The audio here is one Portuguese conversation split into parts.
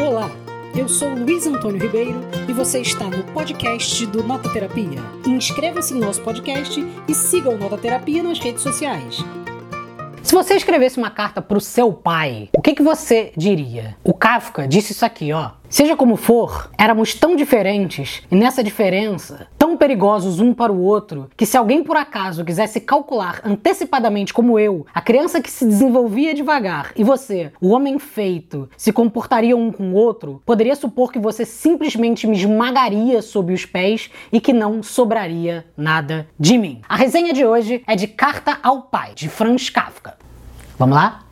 Olá, eu sou Luiz Antônio Ribeiro e você está no podcast do Nota Terapia. Inscreva-se no nosso podcast e siga o Nota Terapia nas redes sociais. Se você escrevesse uma carta para o seu pai, o que, que você diria? O Kafka disse isso aqui, ó. Seja como for, éramos tão diferentes e nessa diferença tão perigosos um para o outro que se alguém por acaso quisesse calcular antecipadamente como eu, a criança que se desenvolvia devagar e você, o homem feito, se comportariam um com o outro, poderia supor que você simplesmente me esmagaria sob os pés e que não sobraria nada de mim. A resenha de hoje é de Carta ao Pai, de Franz Kafka. Vamos lá?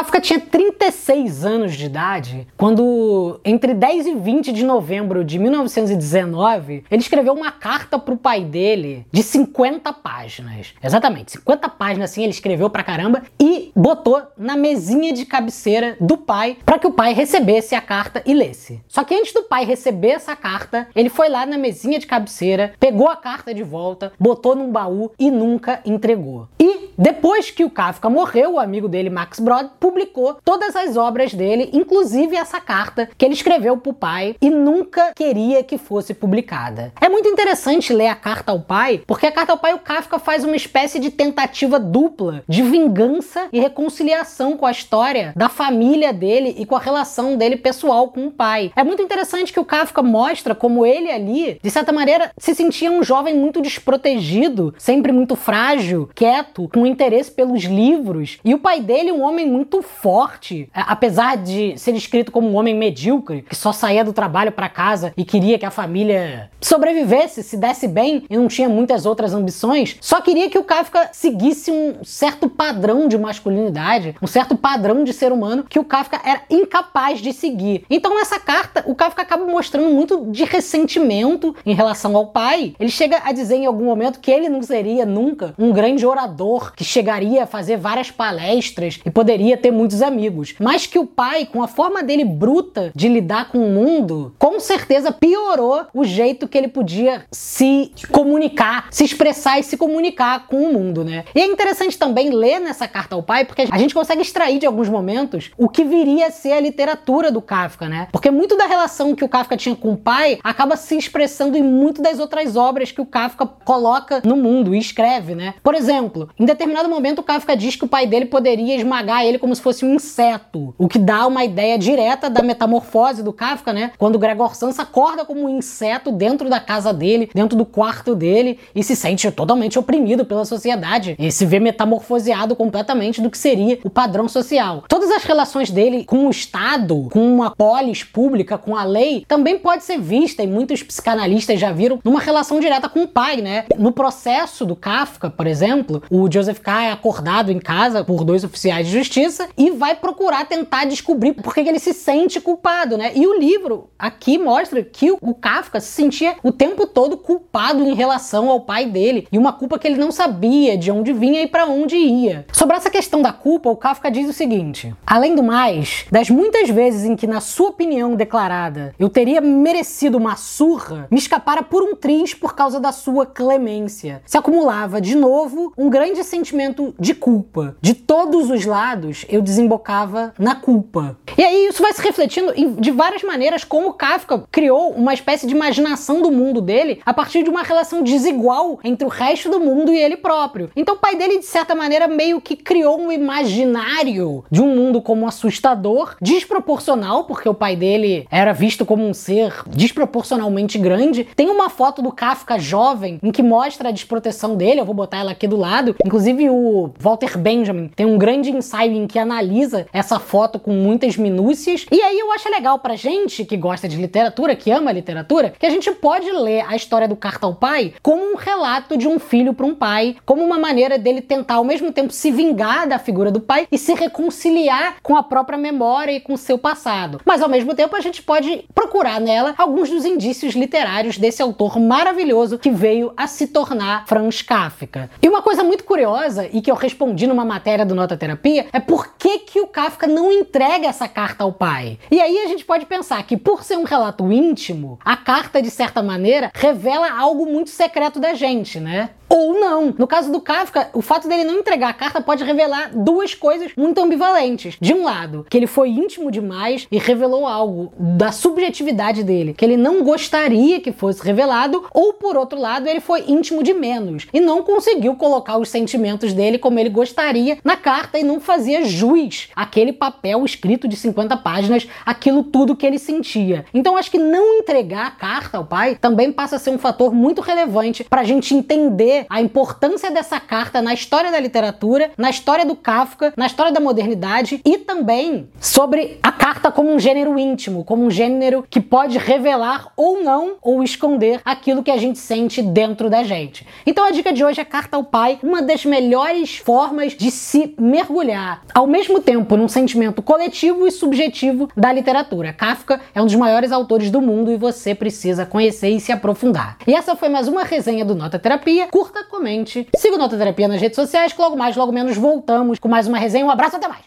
Kafka tinha 36 anos de idade quando, entre 10 e 20 de novembro de 1919, ele escreveu uma carta para o pai dele de 50 páginas. Exatamente, 50 páginas assim ele escreveu pra caramba e botou na mesinha de cabeceira do pai para que o pai recebesse a carta e lesse. Só que antes do pai receber essa carta, ele foi lá na mesinha de cabeceira, pegou a carta de volta, botou num baú e nunca entregou. E depois que o Kafka morreu, o amigo dele, Max Brod, publicou todas as obras dele, inclusive essa carta que ele escreveu para o pai e nunca queria que fosse publicada. É muito interessante ler a carta ao pai, porque a carta ao pai o Kafka faz uma espécie de tentativa dupla de vingança e reconciliação com a história da família dele e com a relação dele pessoal com o pai. É muito interessante que o Kafka mostra como ele ali, de certa maneira, se sentia um jovem muito desprotegido, sempre muito frágil, quieto, com interesse pelos livros, e o pai dele um homem muito forte, apesar de ser escrito como um homem medíocre, que só saía do trabalho para casa e queria que a família sobrevivesse, se desse bem e não tinha muitas outras ambições, só queria que o Kafka seguisse um certo padrão de masculinidade, um certo padrão de ser humano que o Kafka era incapaz de seguir. Então nessa carta, o Kafka acaba mostrando muito de ressentimento em relação ao pai. Ele chega a dizer em algum momento que ele não seria nunca um grande orador que chegaria a fazer várias palestras e poderia ter muitos amigos, mas que o pai, com a forma dele bruta de lidar com o mundo, com certeza piorou o jeito que ele podia se comunicar, se expressar e se comunicar com o mundo, né? E é interessante também ler nessa carta ao pai, porque a gente consegue extrair de alguns momentos o que viria a ser a literatura do Kafka, né? Porque muito da relação que o Kafka tinha com o pai acaba se expressando em muito das outras obras que o Kafka coloca no mundo e escreve, né? Por exemplo, em determinado momento o Kafka diz que o pai dele poderia esmagar ele como se fosse um inseto, o que dá uma ideia direta da metamorfose do Kafka, né? Quando Gregor Samsa acorda como um inseto dentro da casa dele, dentro do quarto dele e se sente totalmente oprimido pela sociedade e se vê metamorfoseado completamente do que seria o padrão social. Todas as relações dele com o Estado, com uma polis pública, com a lei, também pode ser vista e muitos psicanalistas já viram numa relação direta com o pai, né? No processo do Kafka, por exemplo, o Joseph K é acordado em casa por dois oficiais de justiça e vai procurar tentar descobrir por que ele se sente culpado, né? E o livro aqui mostra que o Kafka se sentia o tempo todo culpado em relação ao pai dele e uma culpa que ele não sabia de onde vinha e para onde ia. Sobre essa questão da culpa, o Kafka diz o seguinte: além do mais, das muitas vezes em que, na sua opinião declarada, eu teria merecido uma surra, me escapara por um triz por causa da sua clemência. Se acumulava de novo um grande sentimento de culpa. De todos os lados, eu desembocava na culpa. E aí isso vai se refletindo de várias maneiras como Kafka criou uma espécie de imaginação do mundo dele a partir de uma relação desigual entre o resto do mundo e ele próprio. Então o pai dele, de certa maneira, meio que criou um imaginário de um mundo como assustador, desproporcional, porque o pai dele era visto como um ser desproporcionalmente grande. Tem uma foto do Kafka jovem em que mostra a desproteção dele, eu vou botar ela aqui do lado. Inclusive o Walter Benjamin tem um grande ensaio em que analisa essa foto com muitas minúcias. E aí eu acho legal pra gente que gosta de literatura, que ama literatura, que a gente pode ler a história do Carta ao Pai como um relato de um filho para um pai, como uma maneira dele tentar ao mesmo tempo se vingar da figura do pai e se reconciliar com a própria memória e com o seu passado. Mas ao mesmo tempo a gente pode procurar nela alguns dos indícios literários desse autor maravilhoso que veio a se tornar Franz Kafka. E uma coisa muito curiosa e que eu respondi numa matéria do Nota Terapia é por que, que o Kafka não entrega essa carta ao pai. E aí a gente pode pensar que por ser um relato íntimo, a carta de certa maneira revela algo muito secreto da gente, né? Ou não. No caso do Kafka, o fato dele não entregar a carta pode revelar duas coisas muito ambivalentes. De um lado, que ele foi íntimo demais e revelou algo da subjetividade dele que ele não gostaria que fosse revelado, ou por outro lado, ele foi íntimo de menos e não conseguiu colocar os sentimentos dele como ele gostaria na carta e não fazia jus àquele papel escrito de 50 páginas, aquilo tudo que ele sentia. Então acho que não entregar a carta ao pai também passa a ser um fator muito relevante para a gente entender a importância dessa carta na história da literatura, na história do Kafka, na história da modernidade e também sobre a carta como um gênero íntimo, como um gênero que pode revelar ou não ou esconder aquilo que a gente sente dentro da gente. Então a dica de hoje é Carta ao Pai, uma das melhores formas de se mergulhar ao mesmo tempo num sentimento coletivo e subjetivo da literatura. Kafka é um dos maiores autores do mundo e você precisa conhecer e se aprofundar. E essa foi mais uma resenha do Nota Terapia. Curta, comente, siga o Nota Terapia nas redes sociais, que logo mais, logo menos voltamos com mais uma resenha. Um abraço, até mais!